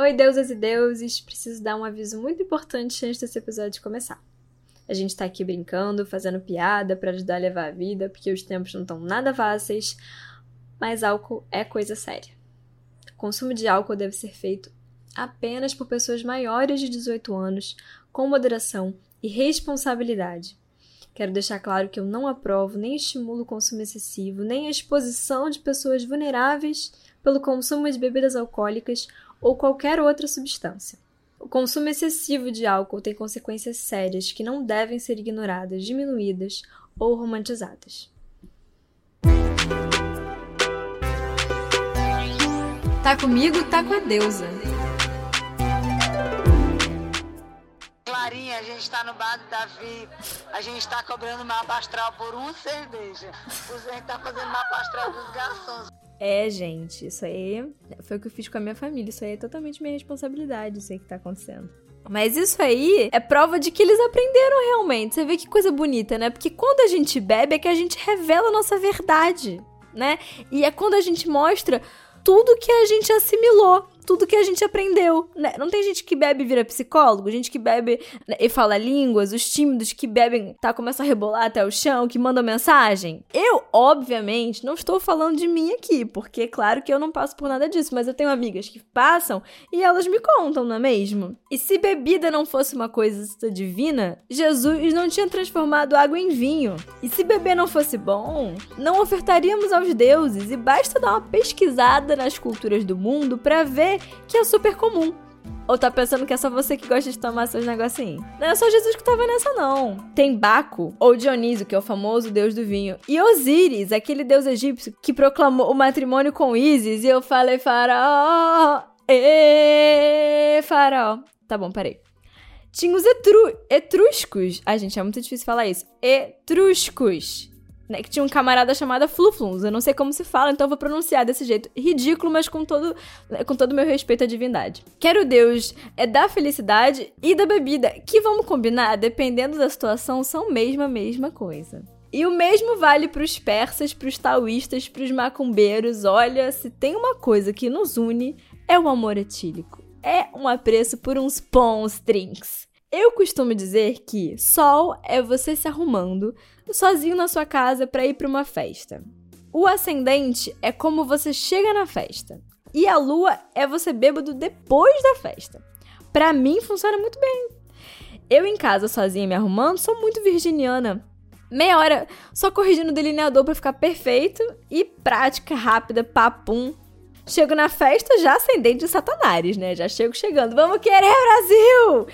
Oi, deusas e deuses! Preciso dar um aviso muito importante antes desse episódio começar. A gente tá aqui brincando, fazendo piada para ajudar a levar a vida, porque os tempos não estão nada fáceis, mas álcool é coisa séria. O consumo de álcool deve ser feito apenas por pessoas maiores de 18 anos, com moderação e responsabilidade. Quero deixar claro que eu não aprovo nem estimulo o consumo excessivo, nem a exposição de pessoas vulneráveis pelo consumo de bebidas alcoólicas ou qualquer outra substância. O consumo excessivo de álcool tem consequências sérias que não devem ser ignoradas, diminuídas ou romantizadas. Tá comigo, tá com a deusa. Clarinha, a gente tá no bar do Davi, a gente tá cobrando mapa astral por uma cerveja. A gente tá fazendo mapa astral dos garçons. É, gente, isso aí foi o que eu fiz com a minha família. Isso aí é totalmente minha responsabilidade, isso aí que tá acontecendo. Mas isso aí é prova de que eles aprenderam realmente. Você vê que coisa bonita, né? Porque quando a gente bebe é que a gente revela a nossa verdade, né? E é quando a gente mostra tudo que a gente assimilou tudo que a gente aprendeu, né? Não tem gente que bebe e vira psicólogo, gente que bebe né, e fala línguas, os tímidos que bebem, tá, começam a rebolar até o chão, que mandam mensagem. Eu, obviamente, não estou falando de mim aqui, porque claro que eu não passo por nada disso, mas eu tenho amigas que passam e elas me contam, não é mesmo? E se bebida não fosse uma coisa divina, Jesus não tinha transformado água em vinho. E se beber não fosse bom, não ofertaríamos aos deuses, e basta dar uma pesquisada nas culturas do mundo para ver que é super comum. Ou tá pensando que é só você que gosta de tomar seus negocinhos? Não é só Jesus que tava nessa, não. Tem Baco, ou Dionísio, que é o famoso deus do vinho, e Osíris, aquele deus egípcio que proclamou o matrimônio com Ísis, e eu falei, faraó, e faraó. Tá bom, parei. Tinha os etru etruscos. Ai, gente, é muito difícil falar isso. Etruscos né, que tinha um camarada chamado Flufluns. Eu não sei como se fala, então vou pronunciar desse jeito ridículo, mas com todo né, com todo meu respeito à divindade. Quero Deus é da felicidade e da bebida, que vamos combinar, dependendo da situação, são mesmo a mesma coisa. E o mesmo vale para os persas, para os taoístas, para os macumbeiros. Olha, se tem uma coisa que nos une, é o amor etílico. É um apreço por uns bons drinks. Eu costumo dizer que sol é você se arrumando sozinho na sua casa para ir para uma festa. O ascendente é como você chega na festa. E a lua é você bêbado depois da festa. Para mim funciona muito bem. Eu em casa sozinha me arrumando sou muito virginiana. Meia hora só corrigindo o delineador para ficar perfeito e prática rápida, papum. Chego na festa já ascendente de Satanares, né? Já chego chegando. Vamos querer, Brasil!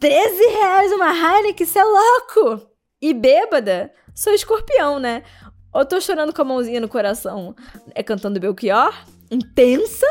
13 reais uma Heineken, cê é louco! E bêbada, sou escorpião, né? Ou tô chorando com a mãozinha no coração, é cantando Belchior, intensa,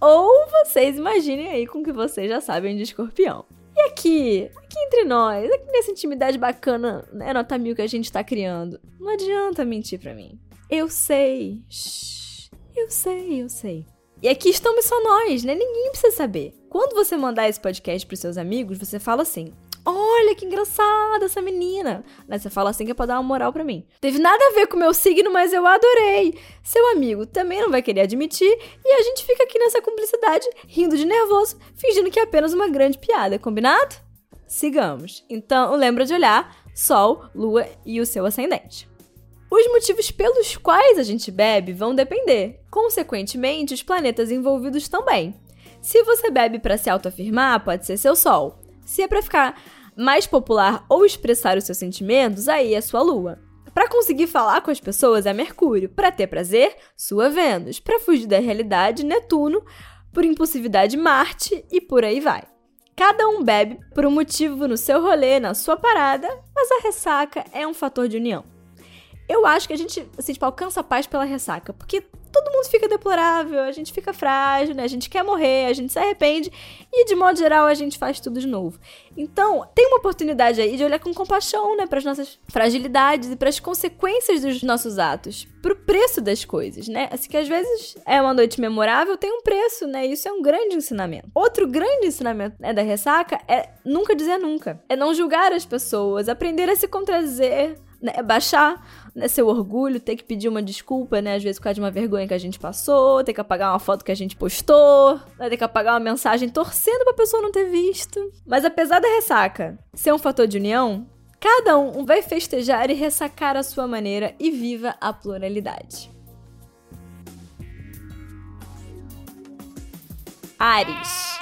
ou vocês imaginem aí com que vocês já sabem de escorpião. E aqui, aqui entre nós, aqui nessa intimidade bacana, né, nota mil que a gente tá criando, não adianta mentir pra mim. Eu sei, shh, eu sei, eu sei. E aqui estamos só nós, né? Ninguém precisa saber. Quando você mandar esse podcast pros seus amigos, você fala assim: Olha que engraçada essa menina. Você fala assim que é pra dar uma moral pra mim. Teve nada a ver com o meu signo, mas eu adorei. Seu amigo também não vai querer admitir e a gente fica aqui nessa cumplicidade, rindo de nervoso, fingindo que é apenas uma grande piada, combinado? Sigamos. Então, lembra de olhar Sol, Lua e o seu ascendente. Os motivos pelos quais a gente bebe vão depender. Consequentemente, os planetas envolvidos também. Se você bebe para se autoafirmar, pode ser seu Sol. Se é para ficar mais popular ou expressar os seus sentimentos, aí é sua Lua. Para conseguir falar com as pessoas é Mercúrio. Para ter prazer, sua Vênus. Para fugir da realidade, Netuno. Por impulsividade, Marte e por aí vai. Cada um bebe por um motivo no seu rolê, na sua parada, mas a ressaca é um fator de união. Eu acho que a gente, assim, tipo, alcança a paz pela ressaca, porque todo mundo fica deplorável, a gente fica frágil, né? A gente quer morrer, a gente se arrepende e, de modo geral, a gente faz tudo de novo. Então, tem uma oportunidade aí de olhar com compaixão, né, para as nossas fragilidades e para as consequências dos nossos atos, pro preço das coisas, né? Assim que às vezes é uma noite memorável, tem um preço, né? Isso é um grande ensinamento. Outro grande ensinamento né, da ressaca é nunca dizer nunca. É não julgar as pessoas, aprender a se contradizer né, baixar né, seu orgulho, ter que pedir uma desculpa, né? Às vezes por causa de uma vergonha que a gente passou, ter que apagar uma foto que a gente postou, né, ter que apagar uma mensagem torcendo pra pessoa não ter visto. Mas apesar da ressaca ser um fator de união, cada um vai festejar e ressacar a sua maneira e viva a pluralidade. Ares.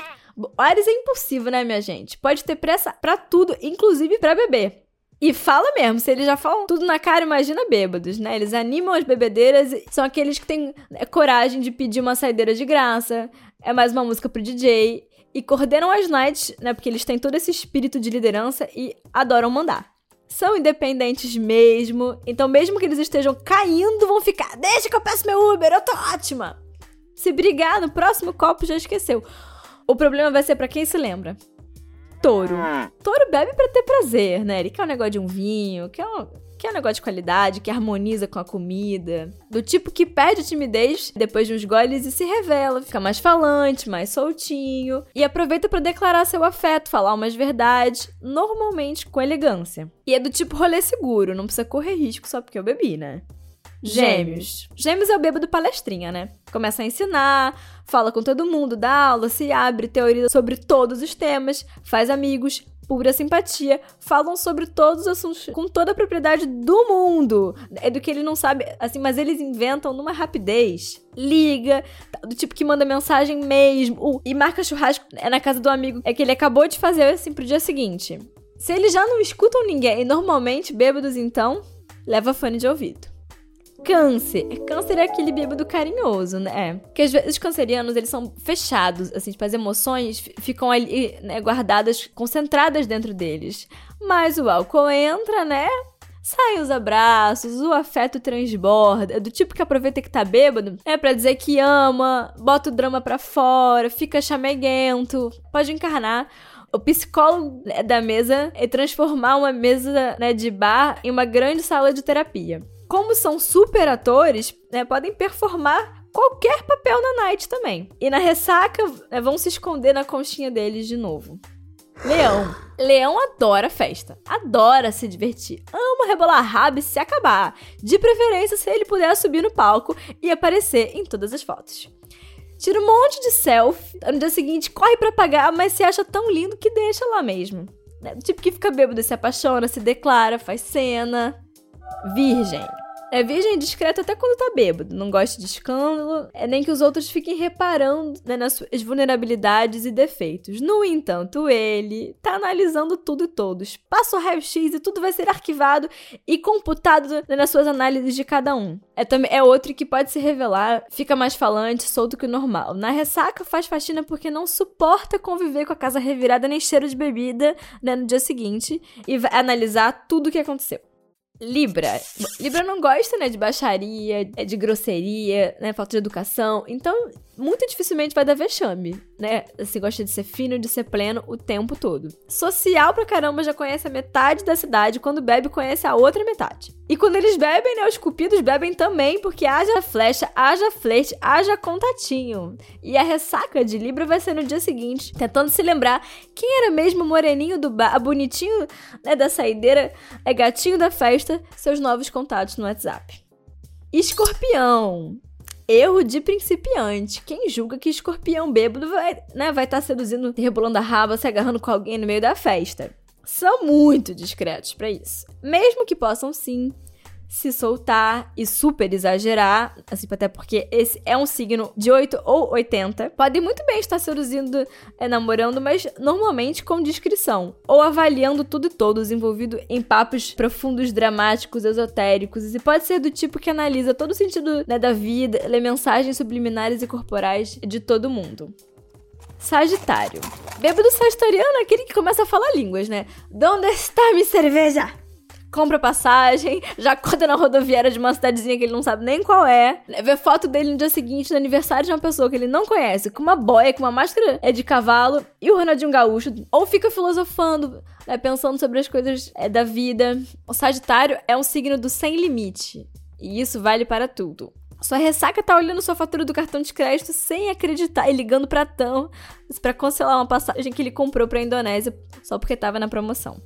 Ares é impossível, né, minha gente? Pode ter pressa pra tudo, inclusive pra beber. E fala mesmo, se eles já falam tudo na cara, imagina bêbados, né? Eles animam as bebedeiras, são aqueles que têm né, coragem de pedir uma saideira de graça, é mais uma música pro DJ, e coordenam as nights, né? Porque eles têm todo esse espírito de liderança e adoram mandar. São independentes mesmo, então mesmo que eles estejam caindo, vão ficar, deixa que eu peço meu Uber, eu tô ótima. Se brigar no próximo copo, já esqueceu. O problema vai ser para quem se lembra touro. Hum. Touro bebe para ter prazer, né? Ele quer um negócio de um vinho, quer um, quer um negócio de qualidade, que harmoniza com a comida. Do tipo que perde a timidez depois de uns goles e se revela, fica mais falante, mais soltinho. E aproveita para declarar seu afeto, falar umas verdades, normalmente com elegância. E é do tipo rolê seguro, não precisa correr risco só porque eu bebi, né? Gêmeos. Gêmeos é o bêbado palestrinha, né? Começa a ensinar, fala com todo mundo, dá aula, se abre, teoria sobre todos os temas, faz amigos, pura simpatia, falam sobre todos os assuntos com toda a propriedade do mundo. É do que ele não sabe, assim, mas eles inventam numa rapidez. Liga, do tipo que manda mensagem mesmo, uh, e marca churrasco é na casa do amigo. É que ele acabou de fazer assim pro dia seguinte. Se eles já não escutam ninguém, e normalmente bêbados então, leva fone de ouvido. Câncer. Câncer é aquele bêbado carinhoso, né? Porque às vezes os cancerianos, eles são fechados, assim, tipo, as emoções ficam ali, né, guardadas, concentradas dentro deles. Mas o álcool entra, né? Saem os abraços, o afeto transborda, do tipo que aproveita que tá bêbado, é para dizer que ama, bota o drama pra fora, fica chameguento, pode encarnar o psicólogo né, da mesa é transformar uma mesa né, de bar em uma grande sala de terapia como são super atores, né, podem performar qualquer papel na night também. E na ressaca, né, vão se esconder na conchinha deles de novo. Leão. Leão adora festa, adora se divertir, ama rebolar rabo e se acabar. De preferência, se ele puder subir no palco e aparecer em todas as fotos. Tira um monte de selfie, no dia seguinte corre para pagar, mas se acha tão lindo que deixa lá mesmo. Né, tipo que fica bêbado, se apaixona, se declara, faz cena. Virgem. É virgem discreto até quando tá bêbado, não gosta de escândalo, é nem que os outros fiquem reparando né, nas suas vulnerabilidades e defeitos. No entanto, ele tá analisando tudo e todos. Passa o raio-x e tudo vai ser arquivado e computado né, nas suas análises de cada um. É, também, é outro que pode se revelar, fica mais falante, solto que o normal. Na ressaca faz faxina porque não suporta conviver com a casa revirada nem cheiro de bebida né, no dia seguinte e vai analisar tudo o que aconteceu. Libra. Libra não gosta, né, de baixaria, de grosseria, né, falta de educação. Então, muito dificilmente vai dar vexame, né? Assim, gosta de ser fino, de ser pleno o tempo todo. Social pra caramba já conhece a metade da cidade, quando bebe conhece a outra metade. E quando eles bebem, né, os cupidos bebem também, porque haja flecha, haja flerte, haja contatinho. E a ressaca de Libra vai ser no dia seguinte, tentando se lembrar quem era mesmo o moreninho do bar, bonitinho, né, da saideira, é gatinho da festa, seus novos contatos no WhatsApp. Escorpião erro de principiante. Quem julga que escorpião bêbado vai, né, vai estar tá seduzindo, rebolando a raba, se agarrando com alguém no meio da festa. São muito discretos para isso. Mesmo que possam sim se soltar e super exagerar, assim, até porque esse é um signo de 8 ou 80, podem muito bem estar seduzindo, é, namorando, mas normalmente com discrição, ou avaliando tudo e todos, envolvido em papos profundos, dramáticos, esotéricos, e pode ser do tipo que analisa todo o sentido né, da vida, lê mensagens subliminares e corporais de todo mundo. Sagitário. Bêbado sagitariano é aquele que começa a falar línguas, né? Donde está minha cerveja? Compra passagem, já acorda na rodoviária de uma cidadezinha que ele não sabe nem qual é, vê foto dele no dia seguinte no aniversário de uma pessoa que ele não conhece, com uma boia, com uma máscara é de cavalo e o Ronaldinho Gaúcho, ou fica filosofando, né, pensando sobre as coisas é, da vida. O Sagitário é um signo do sem limite, e isso vale para tudo. Sua ressaca tá olhando sua fatura do cartão de crédito sem acreditar e ligando pra Tão para cancelar uma passagem que ele comprou pra Indonésia só porque tava na promoção.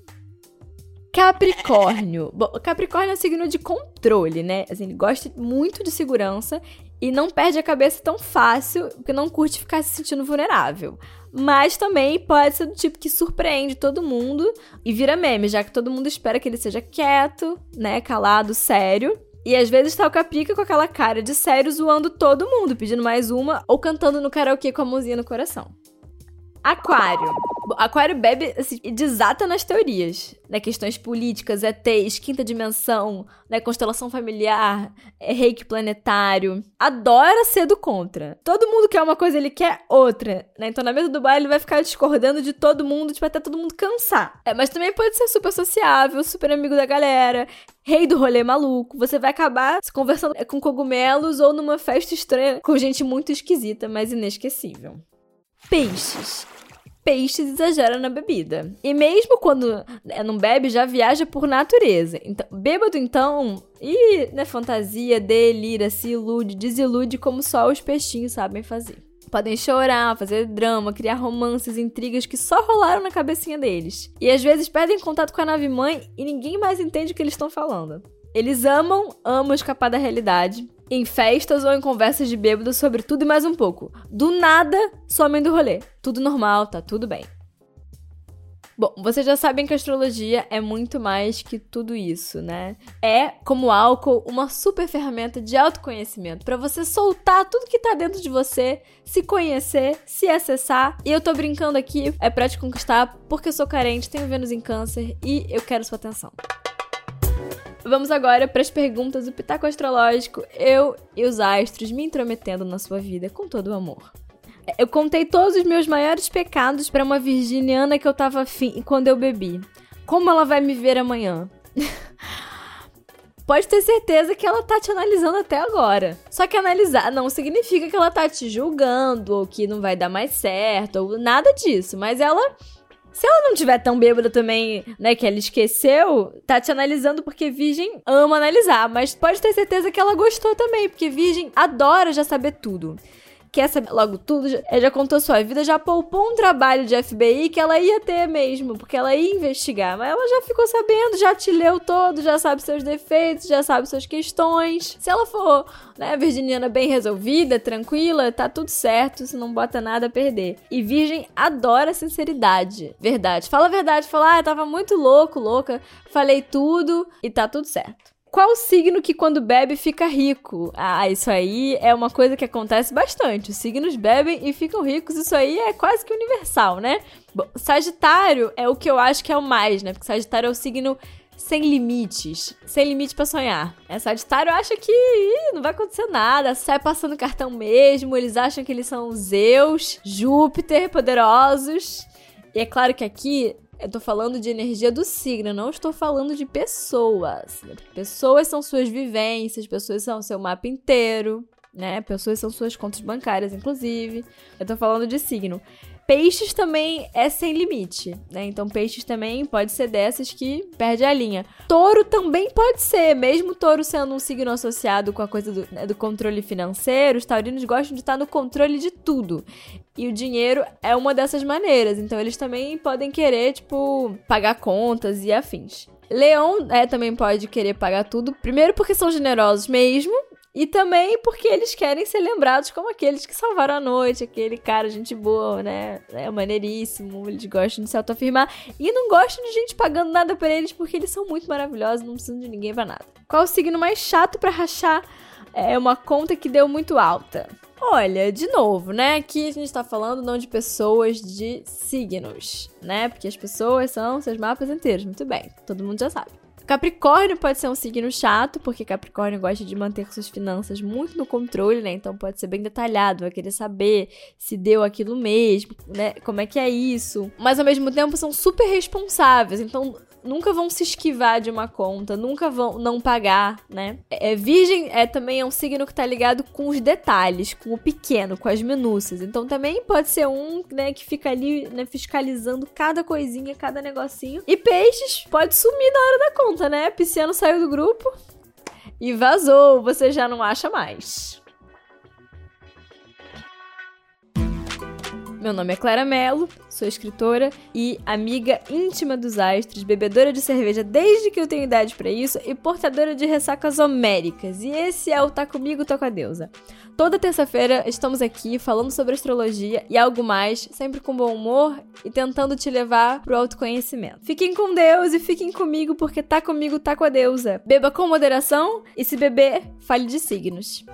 Capricórnio. Bom, Capricórnio é um signo de controle, né? Assim, ele gosta muito de segurança e não perde a cabeça tão fácil, porque não curte ficar se sentindo vulnerável. Mas também pode ser do tipo que surpreende todo mundo e vira meme, já que todo mundo espera que ele seja quieto, né, calado, sério. E às vezes tá o Caprica com aquela cara de sério zoando todo mundo, pedindo mais uma ou cantando no karaokê com a mãozinha no coração. Aquário. Aquário bebe, assim, desata nas teorias, né? Questões políticas, ETs, quinta dimensão, né? Constelação familiar, é, reiki planetário. Adora ser do contra. Todo mundo quer uma coisa, ele quer outra, né? Então na mesa do baile ele vai ficar discordando de todo mundo, tipo, até todo mundo cansar. É, mas também pode ser super sociável, super amigo da galera, rei do rolê maluco. Você vai acabar se conversando com cogumelos ou numa festa estranha com gente muito esquisita, mas inesquecível. Peixes peixes exagera na bebida. E mesmo quando é, não bebe, já viaja por natureza. Então, bêbado, então, e né, fantasia, delira, se ilude, desilude como só os peixinhos sabem fazer. Podem chorar, fazer drama, criar romances, intrigas que só rolaram na cabecinha deles. E às vezes perdem contato com a nave mãe e ninguém mais entende o que eles estão falando. Eles amam, amam escapar da realidade, em festas ou em conversas de bêbado sobre tudo e mais um pouco. Do nada, somem do rolê. Tudo normal, tá tudo bem. Bom, vocês já sabem que a astrologia é muito mais que tudo isso, né? É, como álcool, uma super ferramenta de autoconhecimento para você soltar tudo que tá dentro de você, se conhecer, se acessar. E eu tô brincando aqui, é pra te conquistar porque eu sou carente, tenho Vênus em Câncer e eu quero sua atenção. Vamos agora para as perguntas do Pitaco Astrológico. Eu e os astros me intrometendo na sua vida com todo o amor. Eu contei todos os meus maiores pecados para uma virginiana que eu tava afim quando eu bebi. Como ela vai me ver amanhã? Pode ter certeza que ela tá te analisando até agora. Só que analisar não significa que ela tá te julgando ou que não vai dar mais certo ou nada disso, mas ela se ela não tiver tão bêbada também, né, que ela esqueceu, tá te analisando porque Virgem ama analisar, mas pode ter certeza que ela gostou também, porque Virgem adora já saber tudo quer saber logo tudo, já, já contou sua vida, já poupou um trabalho de FBI que ela ia ter mesmo, porque ela ia investigar. Mas ela já ficou sabendo, já te leu todo, já sabe seus defeitos, já sabe suas questões. Se ela for, né, virginiana bem resolvida, tranquila, tá tudo certo, se não bota nada a perder. E virgem adora sinceridade. Verdade. Fala a verdade, fala, ah, tava muito louco, louca, falei tudo e tá tudo certo. Qual o signo que quando bebe fica rico? Ah, isso aí é uma coisa que acontece bastante. Os signos bebem e ficam ricos, isso aí é quase que universal, né? Bom, Sagitário é o que eu acho que é o mais, né? Porque Sagitário é o signo sem limites, sem limite para sonhar. É, Sagitário acha que ih, não vai acontecer nada, sai passando cartão mesmo, eles acham que eles são Zeus, Júpiter, poderosos. E é claro que aqui eu tô falando de energia do signo, não estou falando de pessoas. Pessoas são suas vivências, pessoas são seu mapa inteiro, né? Pessoas são suas contas bancárias, inclusive. Eu tô falando de signo. Peixes também é sem limite, né? Então, peixes também pode ser dessas que perde a linha. Touro também pode ser, mesmo touro sendo um signo associado com a coisa do, né, do controle financeiro, os taurinos gostam de estar no controle de tudo. E o dinheiro é uma dessas maneiras. Então, eles também podem querer, tipo, pagar contas e afins. Leão é, também pode querer pagar tudo. Primeiro porque são generosos mesmo, e também porque eles querem ser lembrados como aqueles que salvaram a noite, aquele cara, gente boa, né? É maneiríssimo, eles gostam de se autoafirmar. E não gostam de gente pagando nada por eles porque eles são muito maravilhosos, não precisam de ninguém pra nada. Qual o signo mais chato para rachar? É uma conta que deu muito alta. Olha, de novo, né? Aqui a gente tá falando não de pessoas, de signos, né? Porque as pessoas são seus mapas inteiros, muito bem, todo mundo já sabe. Capricórnio pode ser um signo chato, porque Capricórnio gosta de manter suas finanças muito no controle, né? Então pode ser bem detalhado, vai querer saber se deu aquilo mesmo, né? Como é que é isso. Mas ao mesmo tempo são super responsáveis, então nunca vão se esquivar de uma conta, nunca vão não pagar, né? É, virgem é também é um signo que tá ligado com os detalhes, com o pequeno, com as minúcias. Então também pode ser um, né, que fica ali, né, fiscalizando cada coisinha, cada negocinho. E peixes pode sumir na hora da conta, né? Pisciano saiu do grupo e vazou, você já não acha mais. Meu nome é Clara Mello, sou escritora e amiga íntima dos astros, bebedora de cerveja desde que eu tenho idade para isso e portadora de ressacas homéricas. E esse é o Tá Comigo, Tô com a Deusa. Toda terça-feira estamos aqui falando sobre astrologia e algo mais, sempre com bom humor e tentando te levar pro autoconhecimento. Fiquem com Deus e fiquem comigo, porque tá comigo, tá com a deusa. Beba com moderação e se beber, fale de signos.